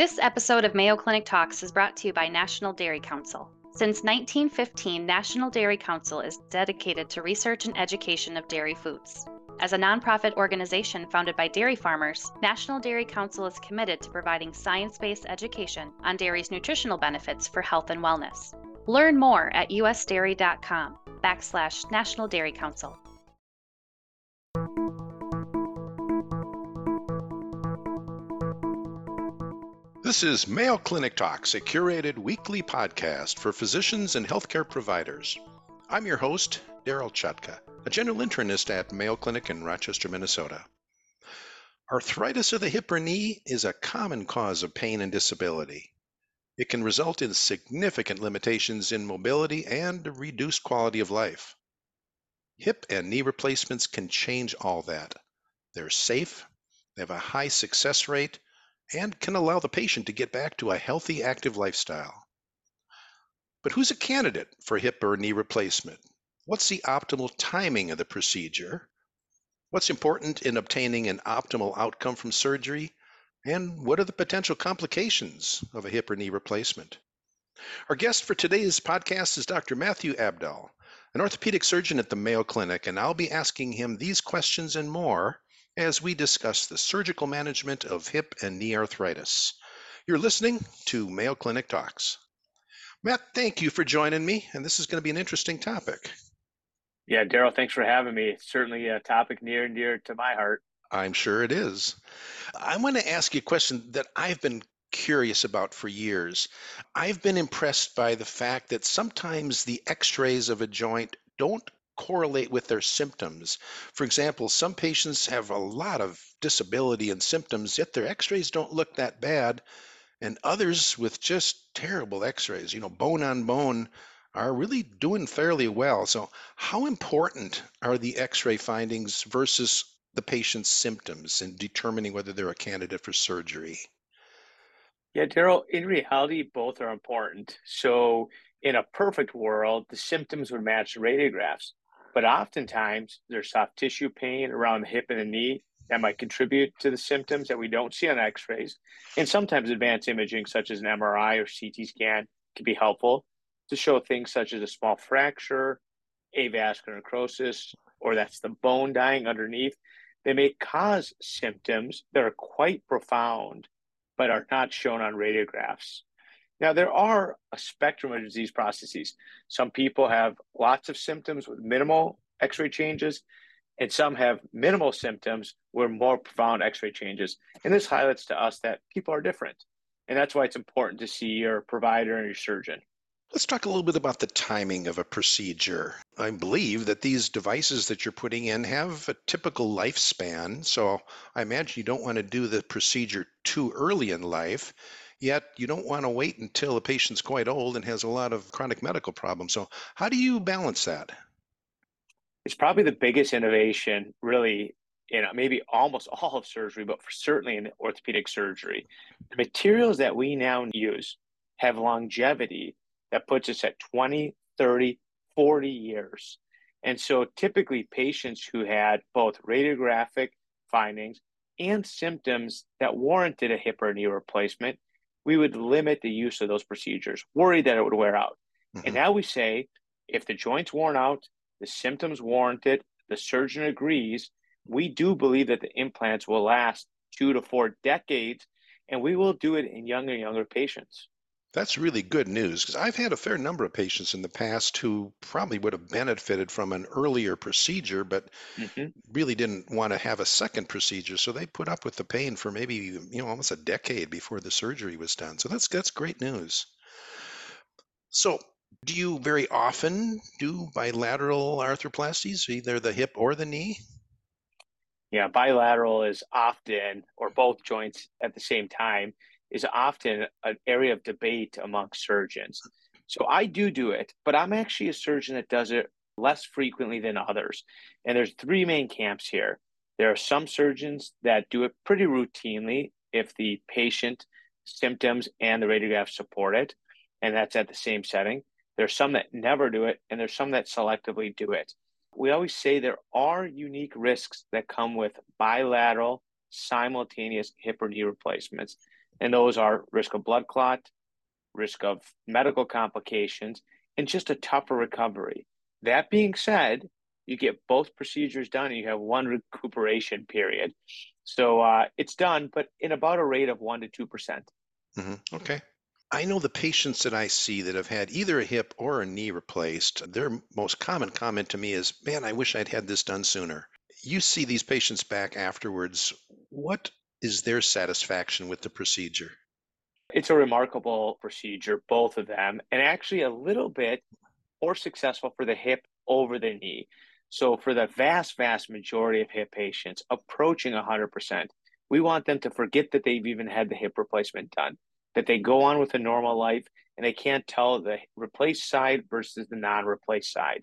This episode of Mayo Clinic Talks is brought to you by National Dairy Council. Since 1915, National Dairy Council is dedicated to research and education of dairy foods. As a nonprofit organization founded by dairy farmers, National Dairy Council is committed to providing science based education on dairy's nutritional benefits for health and wellness. Learn more at usdairy.com backslash National Dairy Council. This is Mayo Clinic Talks, a curated weekly podcast for physicians and healthcare providers. I'm your host, Darryl Chutka, a general internist at Mayo Clinic in Rochester, Minnesota. Arthritis of the hip or knee is a common cause of pain and disability. It can result in significant limitations in mobility and reduced quality of life. Hip and knee replacements can change all that. They're safe, they have a high success rate, and can allow the patient to get back to a healthy, active lifestyle. But who's a candidate for hip or knee replacement? What's the optimal timing of the procedure? What's important in obtaining an optimal outcome from surgery? And what are the potential complications of a hip or knee replacement? Our guest for today's podcast is Dr. Matthew Abdel, an orthopedic surgeon at the Mayo Clinic, and I'll be asking him these questions and more as we discuss the surgical management of hip and knee arthritis. You're listening to Mayo Clinic Talks. Matt, thank you for joining me, and this is going to be an interesting topic. Yeah, Darryl, thanks for having me. It's certainly a topic near and dear to my heart. I'm sure it is. I want to ask you a question that I've been curious about for years. I've been impressed by the fact that sometimes the x rays of a joint don't correlate with their symptoms. For example, some patients have a lot of disability and symptoms, yet their x rays don't look that bad. And others with just terrible x rays, you know, bone on bone, are really doing fairly well. So, how important are the x ray findings versus the patient's symptoms in determining whether they're a candidate for surgery? Yeah, Darryl, in reality, both are important. So, in a perfect world, the symptoms would match radiographs. But oftentimes there's soft tissue pain around the hip and the knee that might contribute to the symptoms that we don't see on x-rays. And sometimes advanced imaging such as an MRI or CT scan can be helpful to show things such as a small fracture, avascular necrosis, or that's the bone dying underneath. They may cause symptoms that are quite profound, but are not shown on radiographs. Now, there are a spectrum of disease processes. Some people have lots of symptoms with minimal x ray changes, and some have minimal symptoms with more profound x ray changes. And this highlights to us that people are different. And that's why it's important to see your provider and your surgeon. Let's talk a little bit about the timing of a procedure. I believe that these devices that you're putting in have a typical lifespan. So I imagine you don't want to do the procedure too early in life. Yet you don't want to wait until a patient's quite old and has a lot of chronic medical problems. So, how do you balance that? It's probably the biggest innovation, really, in uh, maybe almost all of surgery, but certainly in orthopedic surgery. The materials that we now use have longevity that puts us at 20, 30, 40 years. And so typically patients who had both radiographic findings and symptoms that warranted a hip or knee replacement we would limit the use of those procedures, worried that it would wear out. Mm-hmm. And now we say if the joint's worn out, the symptoms warrant it, the surgeon agrees, we do believe that the implants will last two to four decades, and we will do it in younger and younger patients. That's really good news because I've had a fair number of patients in the past who probably would have benefited from an earlier procedure, but mm-hmm. really didn't want to have a second procedure. So they put up with the pain for maybe you know almost a decade before the surgery was done. So that's that's great news. So do you very often do bilateral arthroplasties, either the hip or the knee? Yeah, bilateral is often, or both joints at the same time is often an area of debate among surgeons. So I do do it, but I'm actually a surgeon that does it less frequently than others. And there's three main camps here. There are some surgeons that do it pretty routinely if the patient symptoms and the radiograph support it, and that's at the same setting. There's some that never do it, and there's some that selectively do it. We always say there are unique risks that come with bilateral simultaneous hip or knee replacements And those are risk of blood clot, risk of medical complications, and just a tougher recovery. That being said, you get both procedures done and you have one recuperation period. So uh, it's done, but in about a rate of 1% to 2%. percent hmm Okay. I know the patients that I see that have had either a hip or a knee replaced, their most common comment to me is, Man, I wish I'd had this done sooner. You see these patients back afterwards. What is their satisfaction with the procedure? It's a remarkable procedure, both of them, and actually a little bit more successful for the hip over the knee. So, for the vast, vast majority of hip patients, approaching 100%, we want them to forget that they've even had the hip replacement done that they go on with a normal life and they can't tell the replaced side versus the non replaced side.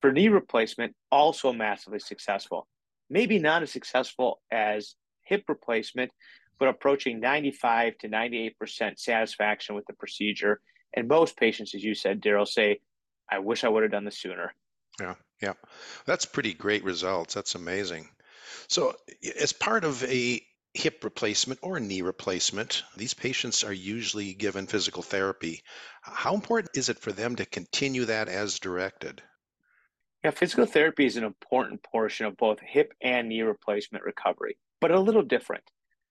For knee replacement, also massively successful. Maybe not as successful as hip replacement, but approaching 95 to 98% satisfaction with the procedure. And most patients, as you said, Darryl, say, I wish I would have done this sooner. Yeah, yeah. That's pretty great results. That's amazing. So, as part of a hip replacement or knee replacement, these patients are usually given physical therapy. How important is it for them to continue that as directed? Yeah, physical therapy is an important portion of both hip and knee replacement recovery, but a little different.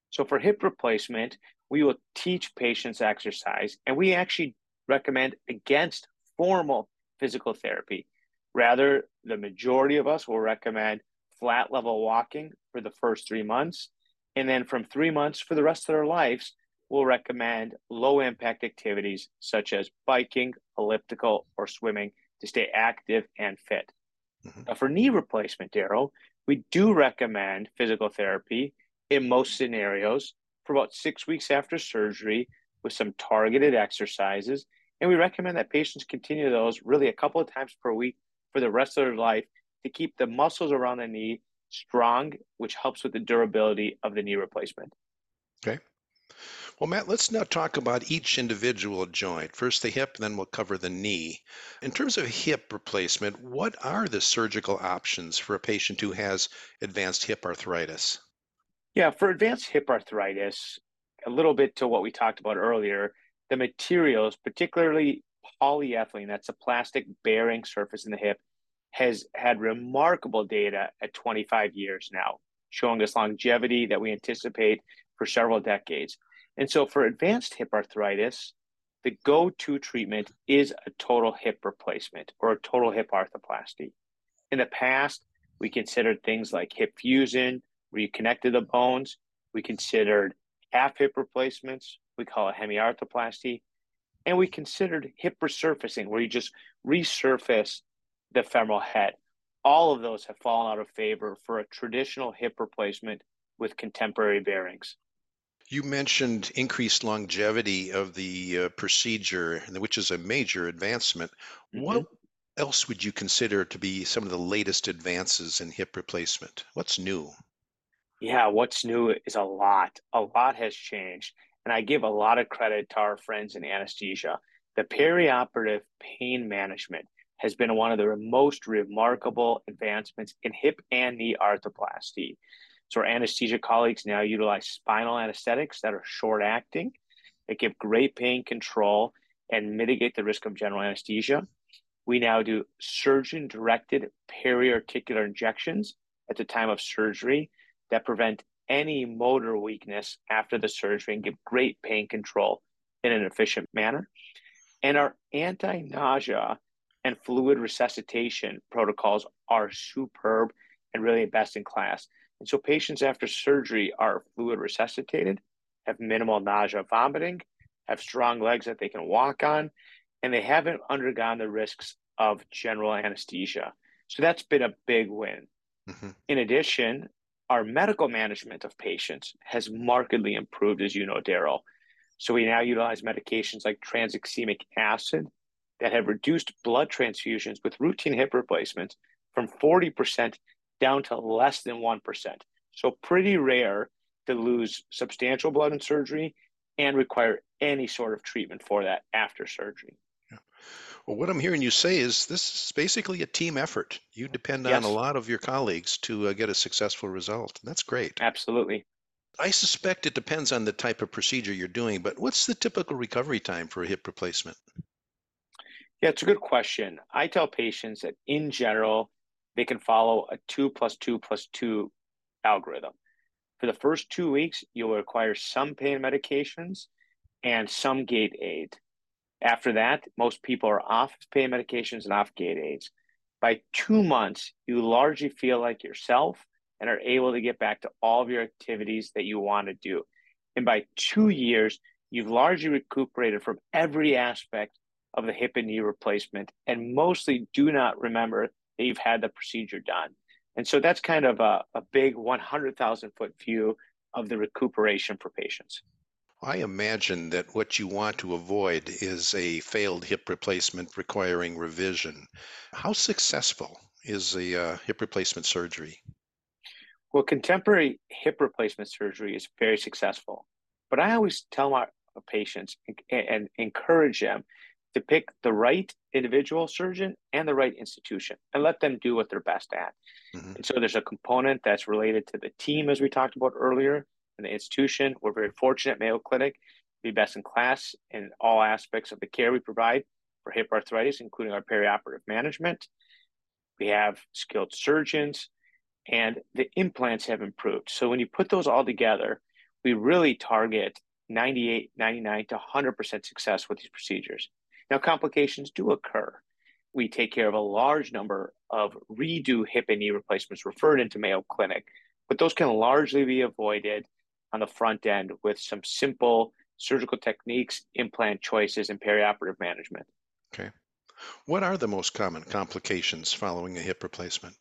So, for hip replacement, we will teach patients exercise and we actually recommend against formal physical therapy. Rather, the majority of us will recommend flat level walking for the first three months and then from three months for the rest of their lives, we'll recommend low impact activities such as biking, elliptical, or swimming to stay active and fit. Mm-hmm. Now, for knee replacement, Darryl, we do recommend physical therapy in most scenarios for about six weeks after surgery with some targeted exercises. And we recommend that patients continue those really a couple of times per week for the rest of their life to keep the muscles around the knee strong, which helps with the durability of the knee replacement. Okay. Well, Matt, let's now talk about each individual joint. First the hip, then we'll cover the knee. In terms of hip replacement, what are the surgical options for a patient who has advanced hip arthritis? Yeah, for advanced hip arthritis, a little bit to what we talked about earlier, the materials, particularly polyethylene, that's a plastic bearing surface in the hip, has had remarkable data at 25 years now, showing us longevity that we anticipate for several decades. And so for advanced hip arthritis, the go to treatment is a total hip replacement or a total hip arthroplasty. In the past, we considered things like hip fusion, where you connected the bones. We considered half hip replacements, we call it hemiarthroplasty. And we considered hip resurfacing, where you just resurface the femoral head. All of those have fallen out of favor for a traditional hip replacement with contemporary bearings. You mentioned increased longevity of the uh, procedure, which is a major advancement. What else would you consider to be some of the latest advances in hip replacement? What's new? Yeah, what's new is a lot. A lot has changed. And I give a lot of credit to our friends in anesthesia. The perioperative pain management has been one of the most remarkable advancements in hip and knee arthroplasty. So our anesthesia colleagues now utilize spinal anesthetics that are short acting, that give great pain control and mitigate the risk of general anesthesia. We now do surgeon directed periarticular injections at the time of surgery that prevent any motor weakness after the surgery and give great pain control in an efficient manner. And our anti nausea and fluid resuscitation protocols are superb and really best in class. And so patients after surgery are fluid resuscitated, have minimal nausea, vomiting, have strong legs that they can walk on, and they haven't undergone the risks of general anesthesia. So that's been a big win. Mm-hmm. In addition, our medical management of patients has markedly improved, as you know, Darryl. So we now utilize medications like tranexamic acid that have reduced blood transfusions with routine hip replacements from 40% down to less than 1%. So, pretty rare to lose substantial blood in surgery and require any sort of treatment for that after surgery. Yeah. Well, what I'm hearing you say is this is basically a team effort. You depend on yes. a lot of your colleagues to uh, get a successful result. That's great. Absolutely. I suspect it depends on the type of procedure you're doing, but what's the typical recovery time for a hip replacement? Yeah, it's a good question. I tell patients that in general, they can follow a two plus two plus two algorithm. For the first two weeks, you'll require some pain medications and some gait aid. After that, most people are off pain medications and off gait aids. By two months, you largely feel like yourself and are able to get back to all of your activities that you want to do. And by two years, you've largely recuperated from every aspect of the hip and knee replacement and mostly do not remember that you've had the procedure done. And so that's kind of a, a big 100,000 foot view of the recuperation for patients. I imagine that what you want to avoid is a failed hip replacement requiring revision. How successful is a uh, hip replacement surgery? Well, contemporary hip replacement surgery is very successful. But I always tell my patients and, and encourage them to pick the right individual surgeon and the right institution and let them do what they're best at. Mm-hmm. And so there's a component that's related to the team, as we talked about earlier, and the institution. We're very fortunate, Mayo Clinic, to be best in class in all aspects of the care we provide for hip arthritis, including our perioperative management. We have skilled surgeons, and the implants have improved. So when you put those all together, we really target 98, 99 to 100% success with these procedures. Now, complications do occur. We take care of a large number of redo hip and knee replacements referred into Mayo Clinic, but those can largely be avoided on the front end with some simple surgical techniques, implant choices, and perioperative management. Okay. What are the most common complications following a hip replacement?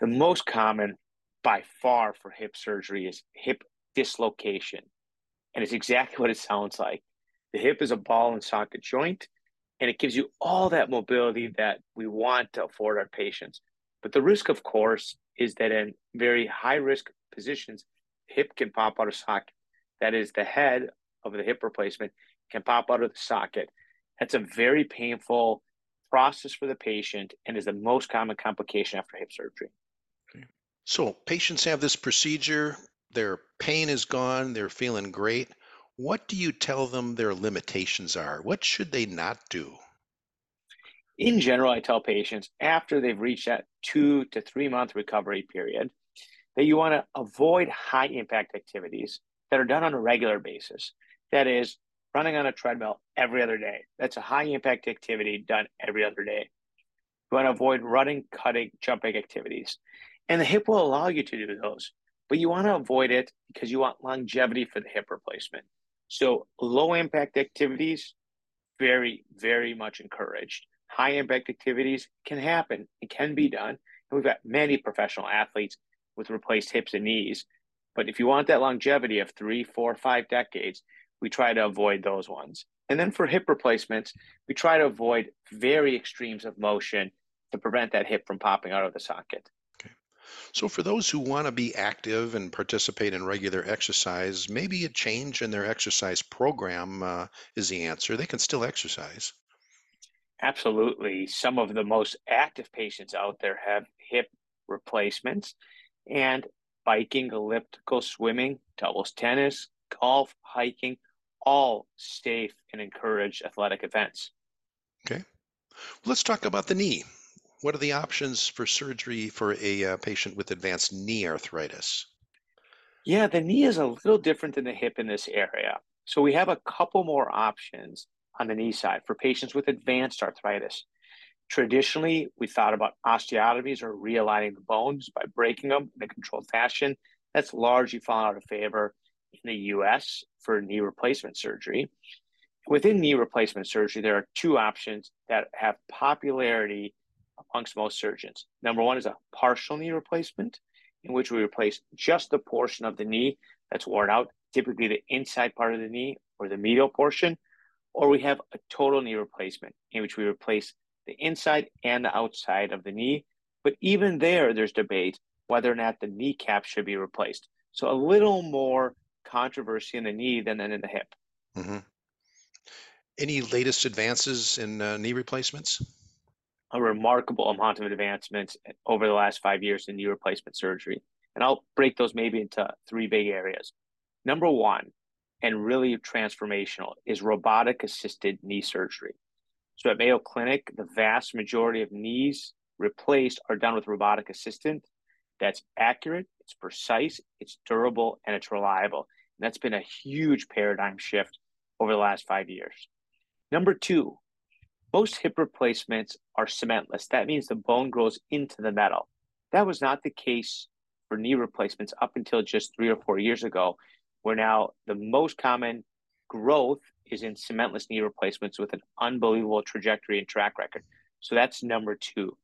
The most common by far for hip surgery is hip dislocation. And it's exactly what it sounds like. The hip is a ball and socket joint and it gives you all that mobility that we want to afford our patients. But the risk, of course, is that in very high risk positions, hip can pop out of socket. That is, the head of the hip replacement can pop out of the socket. That's a very painful process for the patient and is the most common complication after hip surgery. So, patients have this procedure, their pain is gone, they're feeling great. What do you tell them their limitations are? What should they not do? In general, I tell patients after they've reached that two to three month recovery period that you want to avoid high impact activities that are done on a regular basis. That is, running on a treadmill every other day. That's a high impact activity done every other day. You want to avoid running, cutting, jumping activities. And the hip will allow you to do those, but you want to avoid it because you want longevity for the hip replacement. So low impact activities, very, very much encouraged. High impact activities can happen. It can be done. And we've got many professional athletes with replaced hips and knees. But if you want that longevity of three, four, five decades, we try to avoid those ones. And then for hip replacements, we try to avoid very extremes of motion to prevent that hip from popping out of the socket. So, for those who want to be active and participate in regular exercise, maybe a change in their exercise program uh, is the answer. They can still exercise. Absolutely. Some of the most active patients out there have hip replacements, and biking, elliptical, swimming, doubles tennis, golf, hiking, all safe and encouraged athletic events. Okay. Let's talk about the knee. What are the options for surgery for a uh, patient with advanced knee arthritis? Yeah, the knee is a little different than the hip in this area. So we have a couple more options on the knee side for patients with advanced arthritis. Traditionally, we thought about osteotomies or realigning the bones by breaking them in a controlled fashion. That's largely fallen out of favor in the US for knee replacement surgery. Within knee replacement surgery, there are two options that have popularity amongst most surgeons. Number one is a partial knee replacement, in which we replace just the portion of the knee that's worn out, typically the inside part of the knee or the medial portion, or we have a total knee replacement, in which we replace the inside and the outside of the knee. But even there, there's debate whether or not the kneecap should be replaced. So a little more controversy in the knee than in the hip. Mm-hmm. Any latest advances in uh, knee replacements? A remarkable amount of advancements over the last five years in knee replacement surgery. And I'll break those maybe into three big areas. Number one, and really transformational, is robotic assisted knee surgery. So at Mayo Clinic, the vast majority of knees replaced are done with robotic assistant. That's accurate, it's precise, it's durable, and it's reliable. And that's been a huge paradigm shift over the last five years. Number two, most hip replacements are cementless. That means the bone grows into the metal. That was not the case for knee replacements up until just three or four years ago, where now the most common growth is in cementless knee replacements with an unbelievable trajectory and track record. So that's number two.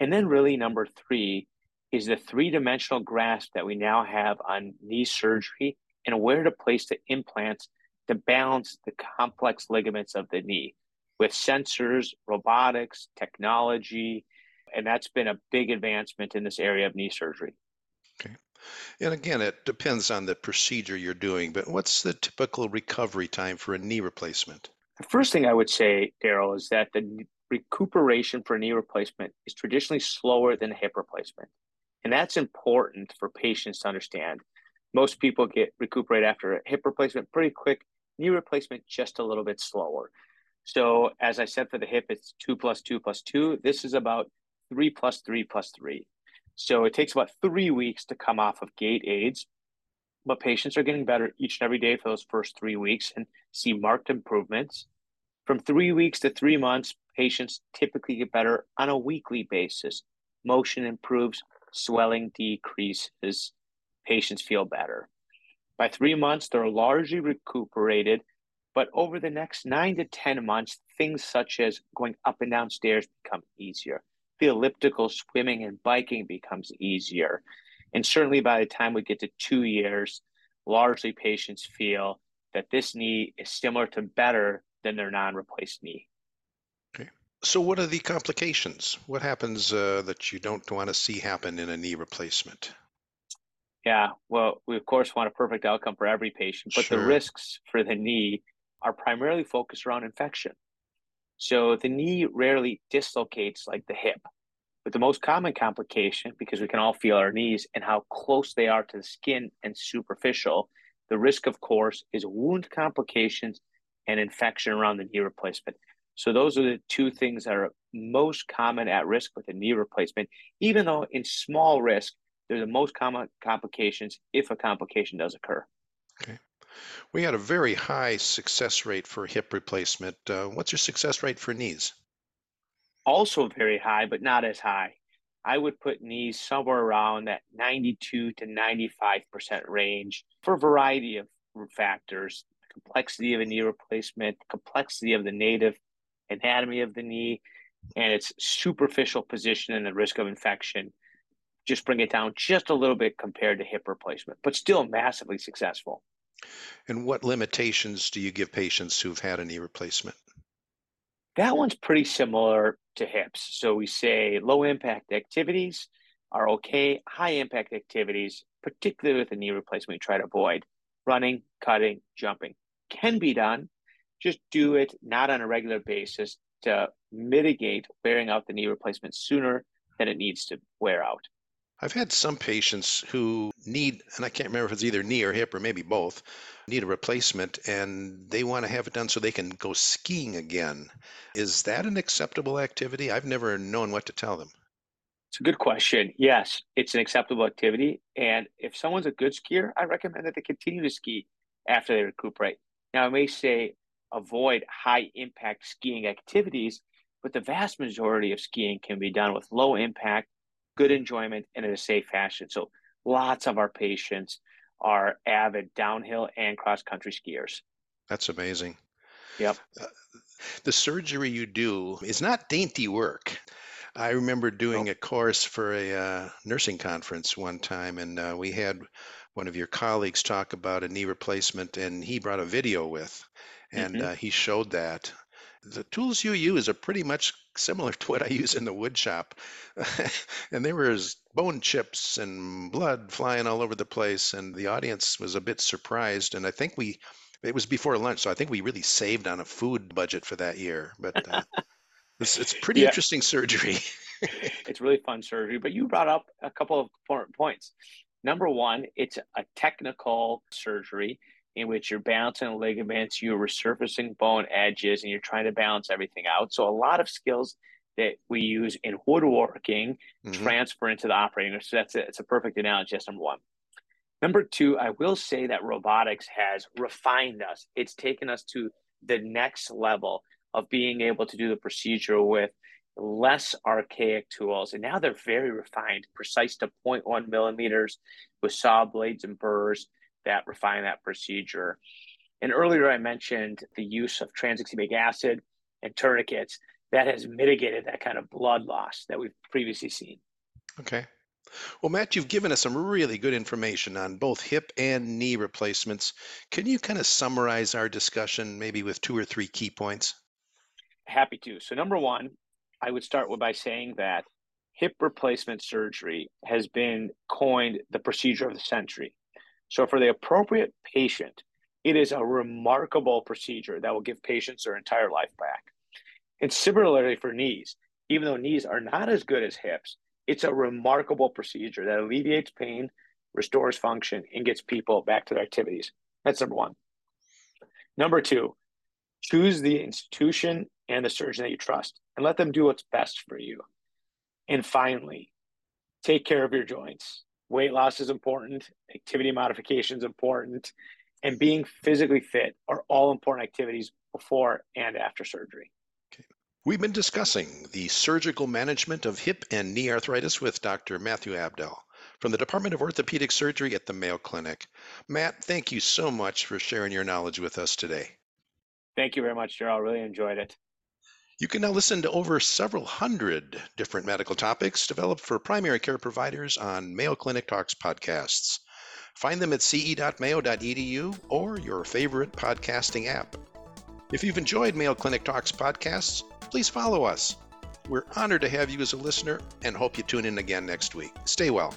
And then, really, number three is the three dimensional grasp that we now have on knee surgery and where to place the implants to balance the complex ligaments of the knee with sensors, robotics, technology. And that's been a big advancement in this area of knee surgery. Okay. And again, it depends on the procedure you're doing, but what's the typical recovery time for a knee replacement? The first thing I would say, Darryl, is that the recuperation for knee replacement is traditionally slower than a hip replacement. And that's important for patients to understand. Most people get recuperate after a hip replacement pretty quick, knee replacement just a little bit slower. So, as I said for the hip, it's two plus two plus two. This is about three plus three plus three. So it takes about three weeks to come off of gait aids, but patients are getting better each and every day for those first three weeks and see marked improvements. From three weeks to three months, patients typically get better on a weekly basis. Motion improves, swelling decreases, patients feel better. By three months, they're largely recuperated, but over the next nine to 10 months, things such as going up and down stairs become easier the elliptical swimming and biking becomes easier. And certainly by the time we get to two years, largely patients feel that this knee is similar to better than their non replaced knee. Okay. So, what are the complications? What happens uh, that you don't want to see happen in a knee replacement? Yeah, well, we of course want a perfect outcome for every patient, but sure. the risks for the knee are primarily focused around infection. So the knee rarely dislocates like the hip. But the most common complication, because we can all feel our knees and how close they are to the skin and superficial, the risk, of course, is wound complications and infection around the knee replacement. So those are the two things that are most common at risk with a knee replacement, even though in small risk, they're the most common complications if a complication does occur. Okay. We had a very high success rate for hip replacement. Uh, what's your success rate for knees? Also very high, but not as high. I would put knees somewhere around that 92 to 95% range for a variety of factors complexity of a knee replacement, complexity of the native anatomy of the knee, and its superficial position and the risk of infection. Just bring it down just a little bit compared to hip replacement, but still massively successful. And what limitations do you give patients who've had a knee replacement? That one's pretty similar to hips. So we say low impact activities are okay, high impact activities, particularly with a knee replacement, we try to avoid running, cutting, jumping. Can be done, just do it not on a regular basis to mitigate wearing out the knee replacement sooner than it needs to wear out. I've had some patients who need, and I can't remember if it's either knee or hip or maybe both, need a replacement and they want to have it done so they can go skiing again. Is that an acceptable activity? I've never known what to tell them. It's a good question. Yes, it's an acceptable activity. And if someone's a good skier, I recommend that they continue to ski after they recuperate. Now, I may say avoid high impact skiing activities, but the vast majority of skiing can be done with low impact good enjoyment and in a safe fashion. So lots of our patients are avid downhill and cross country skiers. That's amazing. Yep. Uh, the surgery you do is not dainty work. I remember doing a course for a uh, nursing conference one time, and uh, we had one of your colleagues talk about a knee replacement, and he brought a video with, and mm-hmm. uh, he showed that the tools you use are pretty much similar to what I use in the wood shop. and there was bone chips and blood flying all over the place, and the audience was a bit surprised. And I think we, it was before lunch, so I think we really saved on a food budget for that year. But uh, it's, it's pretty yeah. interesting surgery. it's really fun surgery. But you brought up a couple of important points. Number one, it's a technical surgery in which you're balancing ligaments, you're resurfacing bone edges, and you're trying to balance everything out. So a lot of skills that we use in woodworking mm-hmm. transfer into the operating room. So that's a, it's a perfect analogy. That's number one. Number two, I will say that robotics has refined us. It's taken us to the next level of being able to do the procedure with less archaic tools. And now they're very refined, precise to 0.1 millimeters with saw blades and burrs that refine that procedure. And earlier I mentioned the use of tranexamic acid and tourniquets that has mitigated that kind of blood loss that we've previously seen. Okay. Well, Matt, you've given us some really good information on both hip and knee replacements. Can you kind of summarize our discussion maybe with two or three key points? Happy to. So, number one, I would start with by saying that hip replacement surgery has been coined the procedure of the century. So, for the appropriate patient, it is a remarkable procedure that will give patients their entire life back. And similarly for knees, even though knees are not as good as hips, it's a remarkable procedure that alleviates pain, restores function, and gets people back to their activities. That's number one. Number two, choose the institution and the surgeon that you trust and let them do what's best for you. And finally, take care of your joints. Weight loss is important, activity modification is important, and being physically fit are all important activities before and after surgery. We've been discussing the surgical management of hip and knee arthritis with Dr. Matthew Abdel from the Department of Orthopedic Surgery at the Mayo Clinic. Matt, thank you so much for sharing your knowledge with us today. Thank you very much, Gerald. Really enjoyed it. You can now listen to over several hundred different medical topics developed for primary care providers on Mayo Clinic Talks podcasts. Find them at ce.mayo.edu or your favorite podcasting app. If you've enjoyed Mayo Clinic Talks podcasts, please follow us. We're honored to have you as a listener and hope you tune in again next week. Stay well.